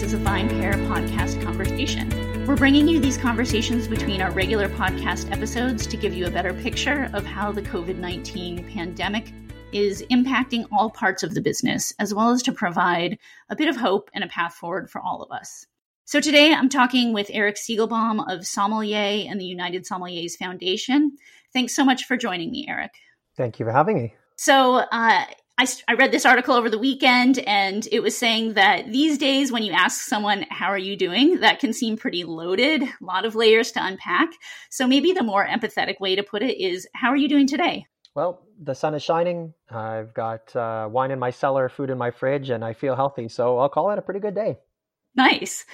this is a VinePair podcast conversation. We're bringing you these conversations between our regular podcast episodes to give you a better picture of how the COVID 19 pandemic is impacting all parts of the business, as well as to provide a bit of hope and a path forward for all of us. So today I'm talking with Eric Segelbaum of Sommelier and the United Sommeliers Foundation. Thanks so much for joining me, Eric. Thank you for having me. So, uh, I, I read this article over the weekend and it was saying that these days when you ask someone how are you doing? that can seem pretty loaded a lot of layers to unpack. So maybe the more empathetic way to put it is how are you doing today? Well the sun is shining. I've got uh, wine in my cellar food in my fridge and i feel healthy. So i'll call it a pretty good day. Nice.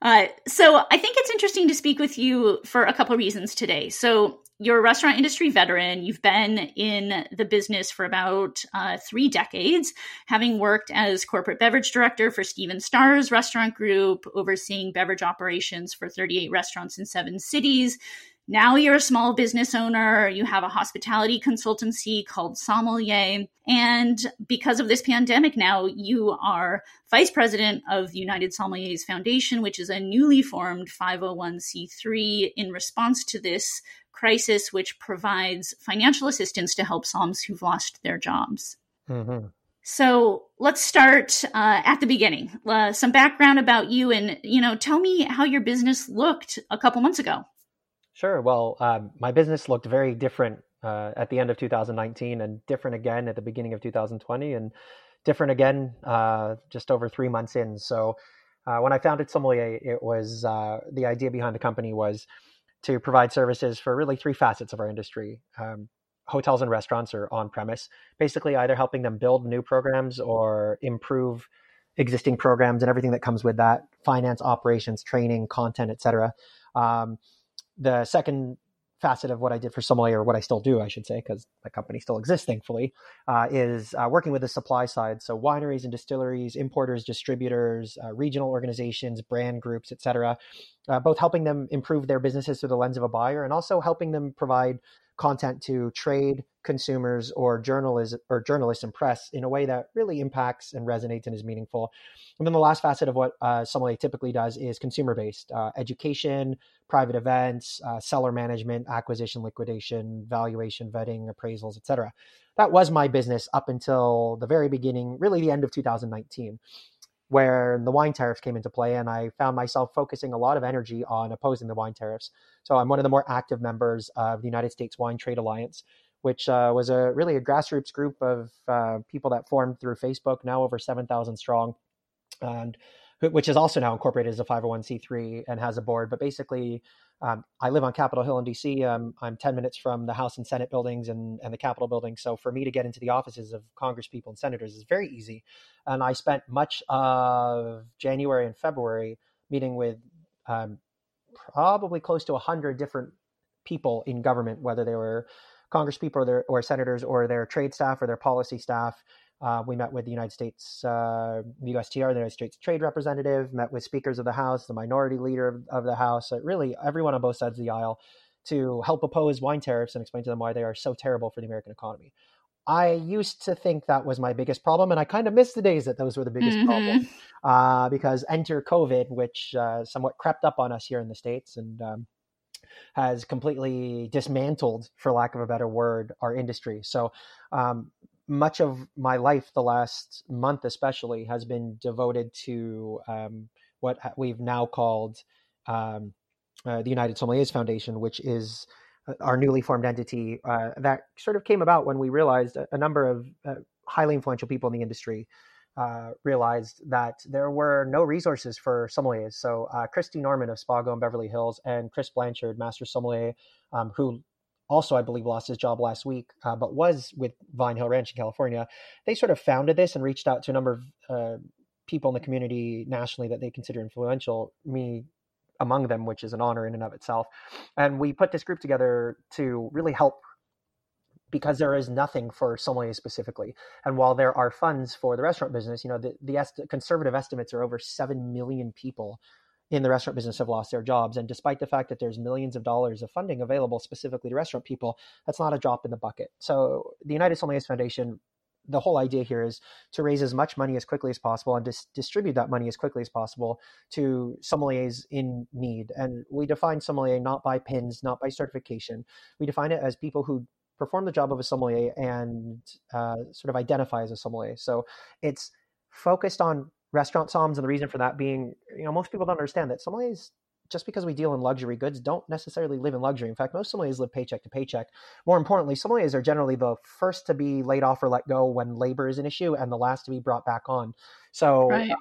Uh, so I think it's interesting to speak with you for a couple of reasons today. So you're a restaurant industry veteran. You've been in the business for about uh, three decades, having worked as corporate beverage director for Stephen Starr's restaurant group, overseeing beverage operations for 38 restaurants in seven cities. Now you're a small business owner, you have a hospitality consultancy called Sommelier. And because of this pandemic, now you are vice president of the United Sommeliers Foundation, which is a newly formed 501c3 in response to this crisis, which provides financial assistance to help Soms who've lost their jobs. Mm-hmm. So let's start uh, at the beginning. Uh, some background about you, and you know, tell me how your business looked a couple months ago. Sure. Well, um, my business looked very different uh, at the end of 2019 and different again at the beginning of 2020 and different again uh, just over three months in. So uh, when I founded Sommelier, it was uh, the idea behind the company was to provide services for really three facets of our industry. Um, hotels and restaurants are on premise, basically either helping them build new programs or improve existing programs and everything that comes with that finance operations training content etc um, the second facet of what I did for Sommelier, or what I still do, I should say, because my company still exists, thankfully, uh, is uh, working with the supply side. So wineries and distilleries, importers, distributors, uh, regional organizations, brand groups, etc. Uh, both helping them improve their businesses through the lens of a buyer, and also helping them provide content to trade consumers or journalists or journalists and press in a way that really impacts and resonates and is meaningful. And then the last facet of what uh, Sommelier typically does is consumer based uh, education, private events, uh, cellar management, acquisition, liquidation, valuation, vetting, appraisals, etc. That was my business up until the very beginning, really the end of 2019 where the wine tariffs came into play, and I found myself focusing a lot of energy on opposing the wine tariffs. So I'm one of the more active members of the United States Wine Trade Alliance, which uh, was a really a grassroots group of uh, people that formed through Facebook, now over 7,000 strong, and which is also now incorporated as a 501c3 and has a board. But basically, um, I live on Capitol Hill in DC. Um, I'm 10 minutes from the House and Senate buildings and, and the Capitol building. So for me to get into the offices of Congress people and senators is very easy. And I spent much of January and February meeting with um, probably close to 100 different people in government, whether they were Congress people or, or senators or their trade staff or their policy staff, uh, we met with the United States, uh, USTR, the United States Trade Representative, met with speakers of the House, the minority leader of, of the House, uh, really everyone on both sides of the aisle to help oppose wine tariffs and explain to them why they are so terrible for the American economy. I used to think that was my biggest problem, and I kind of missed the days that those were the biggest mm-hmm. problem uh, because enter COVID, which uh, somewhat crept up on us here in the States and um, has completely dismantled, for lack of a better word, our industry. So, um, much of my life, the last month especially, has been devoted to um, what we've now called um, uh, the United Sommeliers Foundation, which is uh, our newly formed entity uh, that sort of came about when we realized a, a number of uh, highly influential people in the industry uh, realized that there were no resources for sommeliers. So uh, Christy Norman of Spago in Beverly Hills and Chris Blanchard, master sommelier, um, who also, I believe, lost his job last week, uh, but was with Vine Hill Ranch in California. They sort of founded this and reached out to a number of uh, people in the community nationally that they consider influential, me among them, which is an honor in and of itself. And we put this group together to really help because there is nothing for sommeliers specifically. And while there are funds for the restaurant business, you know, the, the est- conservative estimates are over 7 million people in the restaurant business have lost their jobs. And despite the fact that there's millions of dollars of funding available specifically to restaurant people, that's not a drop in the bucket. So the United Sommeliers Foundation the whole idea here is to raise as much money as quickly as possible and dis- distribute that money as quickly as possible to sommeliers in need. And we define sommelier not by pins, not by certification. We define it as people who perform the job of a sommelier and uh, sort of identify as a sommelier. So it's focused on restaurant somms, and the reason for that being, you know, most people don't understand that sommeliers just because we deal in luxury goods don't necessarily live in luxury. In fact, most sommeliers live paycheck to paycheck. More importantly, sommeliers are generally the first to be laid off or let go when labor is an issue and the last to be brought back on. So right.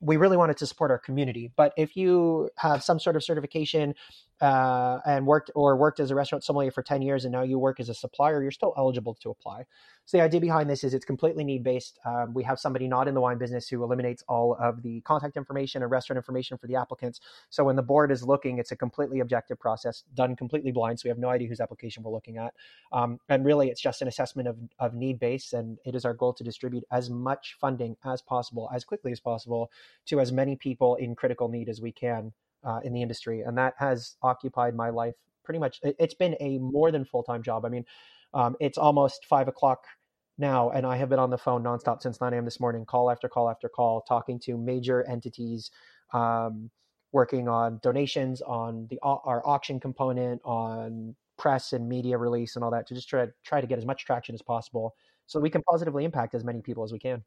we really wanted to support our community. But if you have some sort of certification uh, and worked or worked as a restaurant sommelier for 10 years and now you work as a supplier, you're still eligible to apply. So the idea behind this is it's completely need based. Um, we have somebody not in the wine business who eliminates all of the contact information and restaurant information for the applicants. So when the board is looking, it's a completely objective process done completely blind. So we have no idea whose application we're looking at. Um, and really, it's just an assessment of, of need based. And it is our goal to distribute as much funding as possible, as quickly as possible, to as many people in critical need as we can uh, in the industry. And that has occupied my life pretty much. It, has been a more than full time job. I mean, um, it's almost five o'clock now, and I have been on the phone nonstop since 9 a.m. this morning, call after call after call, talking to major entities, um, working on donations, on the our auction component, on press and media release, and all that to just try try to get as much traction as possible, so we can positively impact as many people as we can.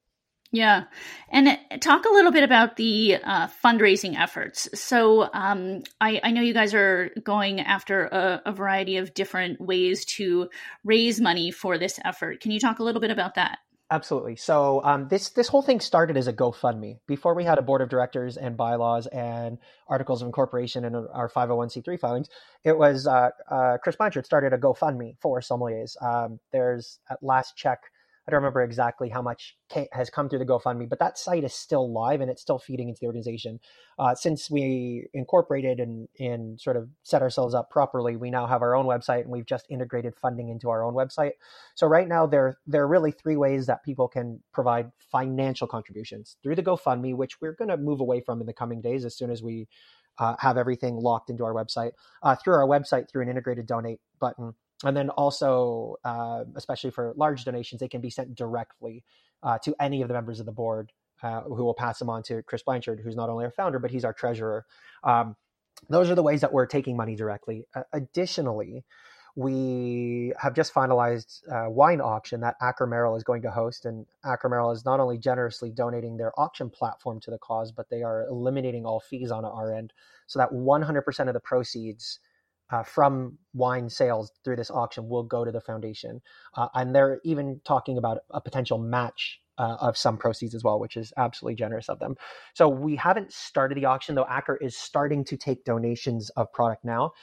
Yeah. And uh, talk a little bit about the uh, fundraising efforts. So um, I, I, know you guys are going after a, a, variety of different ways to raise money for this effort. Can you talk a little bit about that? Absolutely. So um, this this whole thing started as a GoFundMe. Before we had a board of directors and bylaws and articles of incorporation and our 501c3 filings, it was uh, uh, Chris Blanchard started a GoFundMe for sommeliers. Um, there's at last check I don't remember exactly how much has come through the GoFundMe, but that site is still live and it's still feeding into the organization. Uh, since we incorporated and, and sort of set ourselves up properly, we now have our own website and we've just integrated funding into our own website. So right now there there are really three ways that people can provide financial contributions through the GoFundMe, which we're going to move away from in the coming days as soon as we uh, have everything locked into our website. Uh, through our website, through an integrated donate button and then also, uh, especially for large donations, they can be sent directly uh, to any of the members of the board, uh, who will pass them on to Chris Blanchard, who's not only our founder but he's our treasurer. Um, those are the ways that we're taking money directly. additionally, we have just finalized a wine auction that Acker Merrall is going to host, and Acker Merrall is not only generously donating their auction platform to the cause, but they are eliminating all fees on our end, so that 100% of the proceeds uh, from wine sales through this auction will go to the foundation. Uh, and they're even talking about a potential match uh, of some proceeds as well, which is absolutely generous of them. So we haven't started the auction, though Acker is starting to take donations of product now.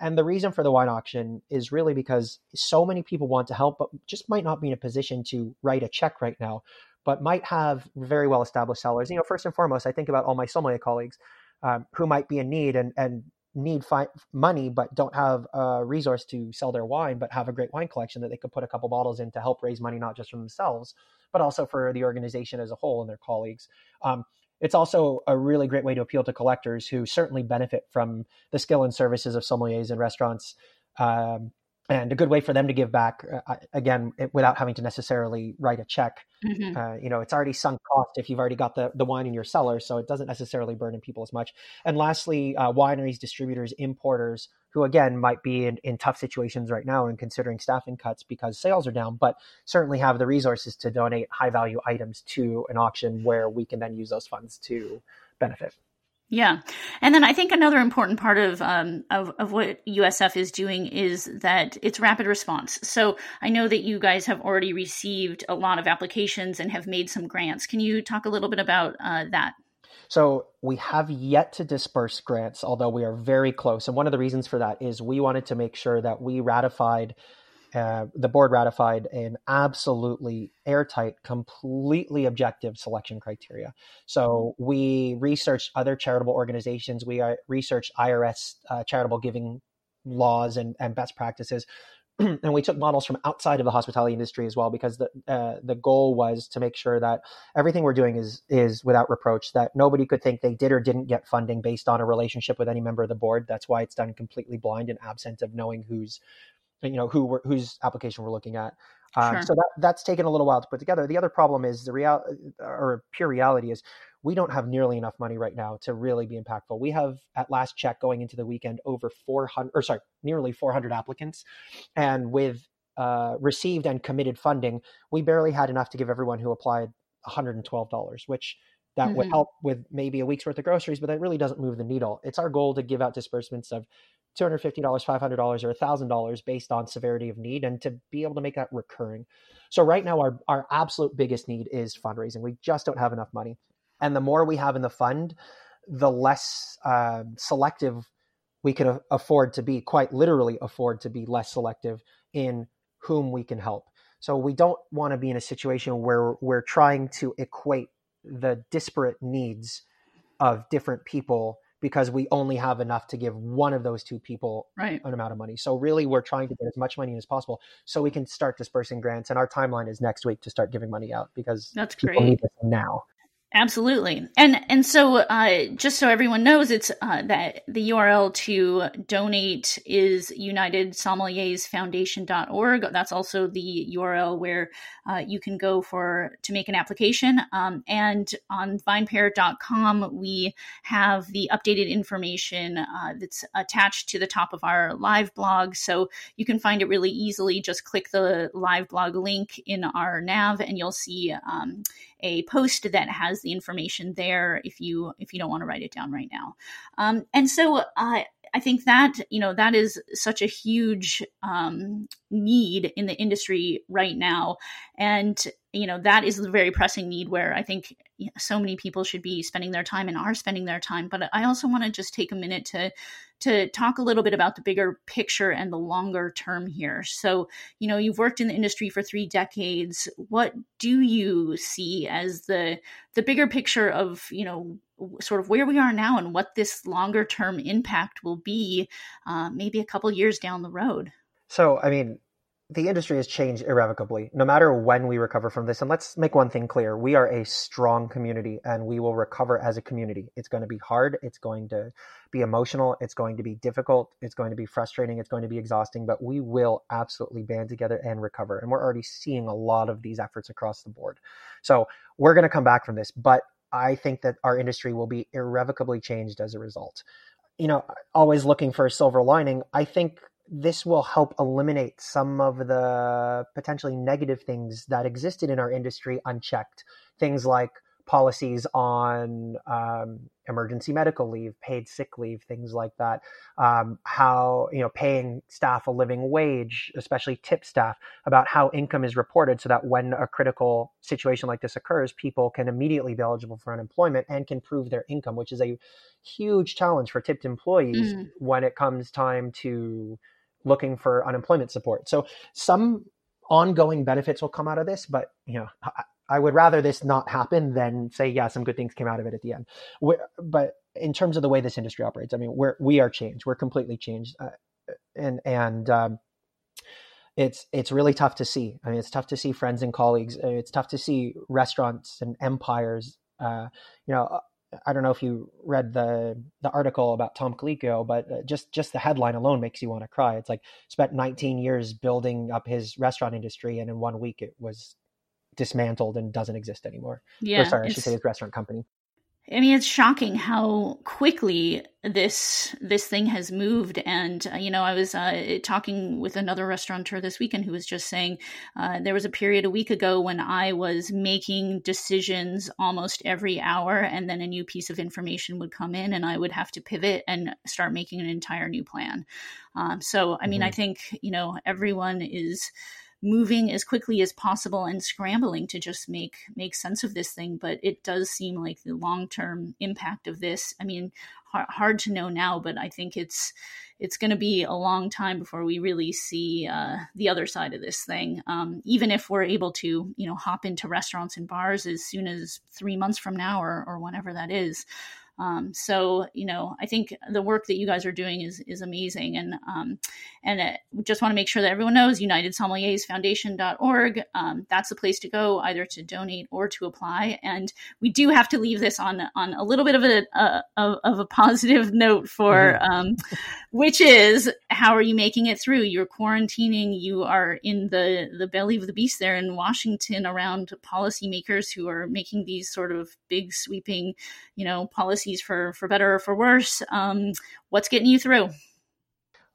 And the reason for the wine auction is really because so many people want to help, but just might not be in a position to write a check right now, but might have very well established cellars. You know, first and foremost, I think about all my sommelier colleagues um, who might be in need and, and need fi- money but don't have a resource to sell their wine but have a great wine collection that they could put a couple bottles in to help raise money not just for themselves but also for the organization as a whole and their colleagues. Um, it's also a really great way to appeal to collectors who certainly benefit from the skill and services of sommeliers and restaurants. Um, and a good way for them to give back uh, again it, without having to necessarily write a check. Mm-hmm. uh, you know it's already sunk cost if you've already got the, the wine in your cellar so it doesn't necessarily burden people as much. And lastly uh, wineries distributors importers who again might be in, in tough situations right now and considering staffing cuts because sales are down but certainly have the resources to donate high value items to an auction where we can then use those funds to benefit yeah, and then I think another important part of, um, of of what USF is doing is that it's rapid response. So I know that you guys have already received a lot of applications and have made some grants. Can you talk a little bit about uh, that? So we have yet to disperse grants, although we are very close. And one of the reasons for that is we wanted to make sure that we ratified uh, the board ratified an absolutely airtight, completely objective selection criteria. So we researched other charitable organizations. We uh, researched IRS uh, charitable giving laws and, and best practices. and we took models from outside of the hospitality industry as well, because the uh, the goal was to make sure that everything we're doing is is without reproach. That nobody could think they did or didn't get funding based on a relationship with any member of the board. That's why it's done completely blind and absent of knowing who's you know who we're, whose application we're looking at. Um, sure. So that that's taken a little while to put together. The other problem is the real or pure reality is we don't have nearly enough money right now to really be impactful. We have at last check going into the weekend over 400 or sorry, nearly 400 applicants, and with uh, received and committed funding, we barely had enough to give everyone who applied $112, which that mm-hmm. would help with maybe a week's worth of groceries, but that really doesn't move the needle. It's our goal to give out disbursements of $250, $500, or $1,000 based on severity of need and to be able to make that recurring. So, right now, our, our absolute biggest need is fundraising. We just don't have enough money. And the more we have in the fund, the less uh, selective we can afford to be, quite literally, afford to be less selective in whom we can help. So, we don't want to be in a situation where we're trying to equate the disparate needs of different people because we only have enough to give one of those two people right. an amount of money. So really we're trying to get as much money as possible so we can start dispersing grants and our timeline is next week to start giving money out because That's people great. need this now. Absolutely. And and so uh, just so everyone knows it's uh, that the URL to donate is unitedsommeliers.foundation.org. That's also the URL where uh, you can go for to make an application. Um, and on vinepair.com we have the updated information uh, that's attached to the top of our live blog so you can find it really easily just click the live blog link in our nav and you'll see um, a post that has the information there if you if you don't want to write it down right now. Um, and so uh, I think that you know that is such a huge um, need in the industry right now, and you know that is the very pressing need where I think so many people should be spending their time and are spending their time. But I also want to just take a minute to to talk a little bit about the bigger picture and the longer term here. So, you know, you've worked in the industry for 3 decades. What do you see as the the bigger picture of, you know, sort of where we are now and what this longer term impact will be uh, maybe a couple years down the road? So, I mean, the industry has changed irrevocably. No matter when we recover from this and let's make one thing clear we are a strong community and we will recover as a community. It's going to be hard it's going to be emotional it's going to be difficult it's going to be frustrating it's going to be exhausting but we will absolutely band together and recover. And we're already seeing a lot of these efforts across the board. So we're going to come back from this but i think that our industry will be irrevocably changed as a result. You know always looking for a silver lining i think this will help eliminate some of the potentially negative things that existed in our industry unchecked. Things like policies on um, emergency medical leave, paid sick leave, things like that. Um, how, you know, paying staff a living wage, especially tip staff, about how income is reported so that when a critical situation like this occurs, people can immediately be eligible for unemployment and can prove their income, which is a huge challenge for tipped employees mm. when it comes time to looking for unemployment support. So some ongoing benefits will come out of this, but you know, I, I would rather this not happen than say, yeah, some good things came out of it at the end. We're, but in terms of the way this industry operates, I mean, we're we are changed. We're completely changed, uh, and and um, it's it's really tough to see. I mean, it's tough to see friends and colleagues. It's tough to see restaurants and empires. Uh, you know, I don't know if you read the the article about Tom Colicchio, but uh, just just the headline alone makes you want to cry. It's like spent 19 years building up his restaurant industry, and in one week it was dismantled and doesn't exist anymore. Yeah, or sorry, I should say his restaurant company. I mean, it's shocking how quickly this this thing has moved. And uh, you know, I was uh, talking with another restaurateur this weekend who was just saying uh, there was a period a week ago when I was making decisions almost every hour, and then a new piece of information would come in, and I would have to pivot and start making an entire new plan. Um, so, I mean, mm-hmm. I think you know everyone is moving as quickly as possible and scrambling to just make make sense of this thing but it does seem like the long-term impact of this i mean hard, to know now but i think it's it's going to be a long time before we really see uh, the other side of this thing. Um, even if we're able to you know hop into restaurants and bars as soon as three months from now or, or whenever that is Um, so you know, I think the work that you guys are doing is is amazing, and um, and uh, just want to make sure that everyone knows united UnitedSommeliersFoundation.org. Um, that's the place to go, either to donate or to apply. And we do have to leave this on on a little bit of a, a of a positive note for mm-hmm. um, which is how are you making it through? You're quarantining. You are in the the belly of the beast there in Washington around policymakers who are making these sort of big sweeping, you know, policies for for better or for worse. Um, what's getting you through?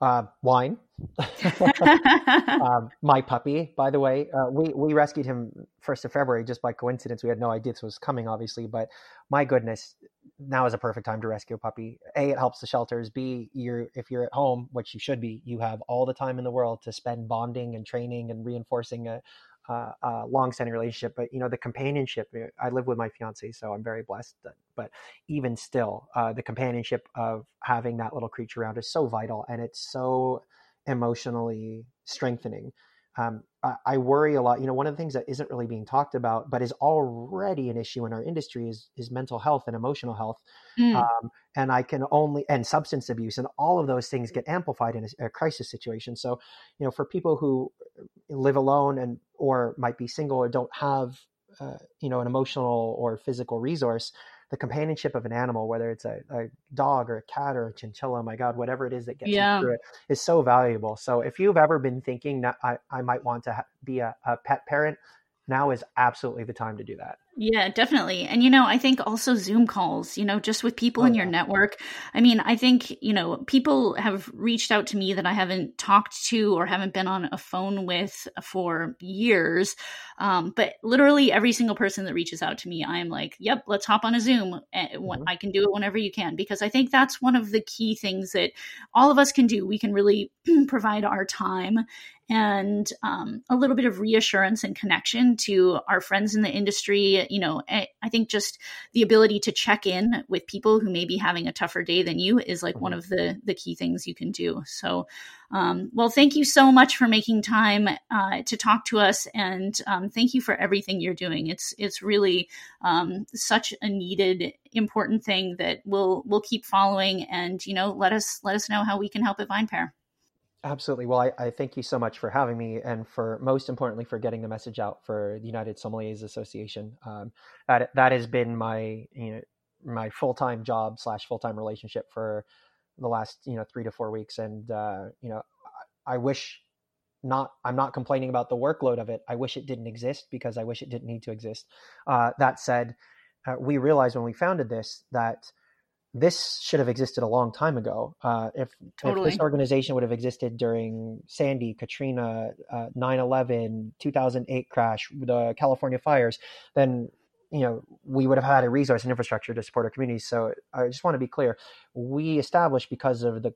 Uh, wine. um, my puppy, by the way, uh, we we rescued him first of February just by coincidence. We had no idea this was coming, obviously, but my goodness, now is a perfect time to rescue a puppy. A, it helps the shelters. B, you're if you're at home, which you should be, you have all the time in the world to spend bonding and training and reinforcing a, uh, uh, long-standing relationship, but you know the companionship. Eh, I live with my fiance, so I'm very blessed. That, but even still, uh, the companionship of having that little creature around is so vital, and it's so emotionally strengthening um, I, I, worry a lot. You know, one of the things that isn't really being talked about, but is already an issue in our industry, is is mental health and emotional health. Mm. Um, and I can only and substance abuse and all of those things get amplified in a, a, crisis situation. So, you know, for people who live alone and or might be single or don't have, uh, you know, an emotional or physical resource, the companionship of an animal, whether it's a, a, dog or a cat or a chinchilla, my God, whatever it is that gets yeah. you through it, is so valuable. So if you've ever been thinking that I, I might want to ha- be a, a pet parent, now is absolutely the time to do that. Yeah, definitely. And, you know, I think also Zoom calls, you know, just with people oh, in your yeah. network. I mean, I think, you know, people have reached out to me that I haven't talked to or haven't been on a phone with for years. Um, but literally every single person that reaches out to me, I'm like, yep, let's hop on a Zoom. Mm-hmm. I can do it whenever you can, because I think that's one of the key things that all of us can do. We can really provide our time and um, a little bit of reassurance and connection to our friends in the industry. You know, I, I, think just the ability to check in with people who may be having a tougher day than you is like one mm-hmm. of the the key things you can do. So, um, well, thank you so much for making time uh, to talk to us, and um, thank you for everything you're doing. It's it's really um, such a needed, important thing that we'll we'll keep following, and you know, let us let us know how we can help at VinePair. Absolutely. Well, I, I, thank you so much for having me, and for most importantly for getting the message out for the United Sommeliers Association. Um, that that has been my you know my full time job slash full time relationship for the last you know three to four weeks, and uh, you know I, I wish not I'm not complaining about the workload of it. I wish it didn't exist because I wish it didn't need to exist. Uh, that said, uh, we realized when we founded this that this should have existed a long time ago. Uh, if, totally. if, this organization would have existed during Sandy, Katrina, uh, 9/11, 2008 crash, the California fires, then you know we would have had a resource and infrastructure to support our communities. So I just want to be clear: we established because of the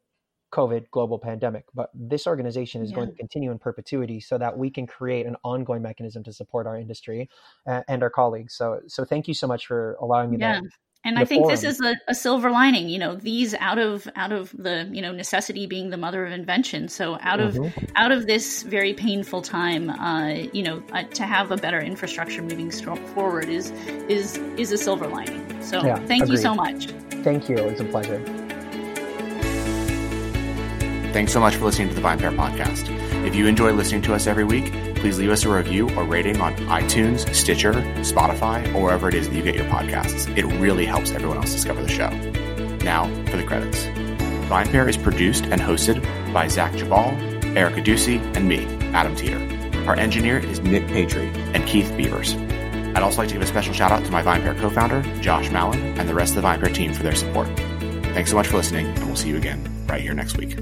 COVID global pandemic, but this organization is yeah. going to continue in perpetuity so that we can create an ongoing mechanism to support our industry uh, and our colleagues. So, so thank you so much for allowing me yeah. And I think forum. this is a, a, silver lining, you know, these out of out of the, you know, necessity being the mother of invention. So out mm-hmm. of out of this very painful time, uh, you know, uh, to have a better infrastructure moving forward is is is a silver lining. So yeah, thank agreed. you so much. Thank you. It's a pleasure. Thanks so much for listening to the VinePair podcast. If you enjoy listening to us every week, please leave us a review or rating on iTunes, Stitcher, Spotify, or wherever it is that you get your podcasts. It really helps everyone else discover the show. Now for the credits. VinePair is produced and hosted by Zach Geballe, Erica Duecy, and me, Adam Teeter. Our engineer is Nick Patri and Keith Beavers. I'd also like to give a special shout out to my VinePair co-founder, Josh Malin, and the rest of the VinePair team for their support. Thanks so much for listening, and we'll see you again right here next week.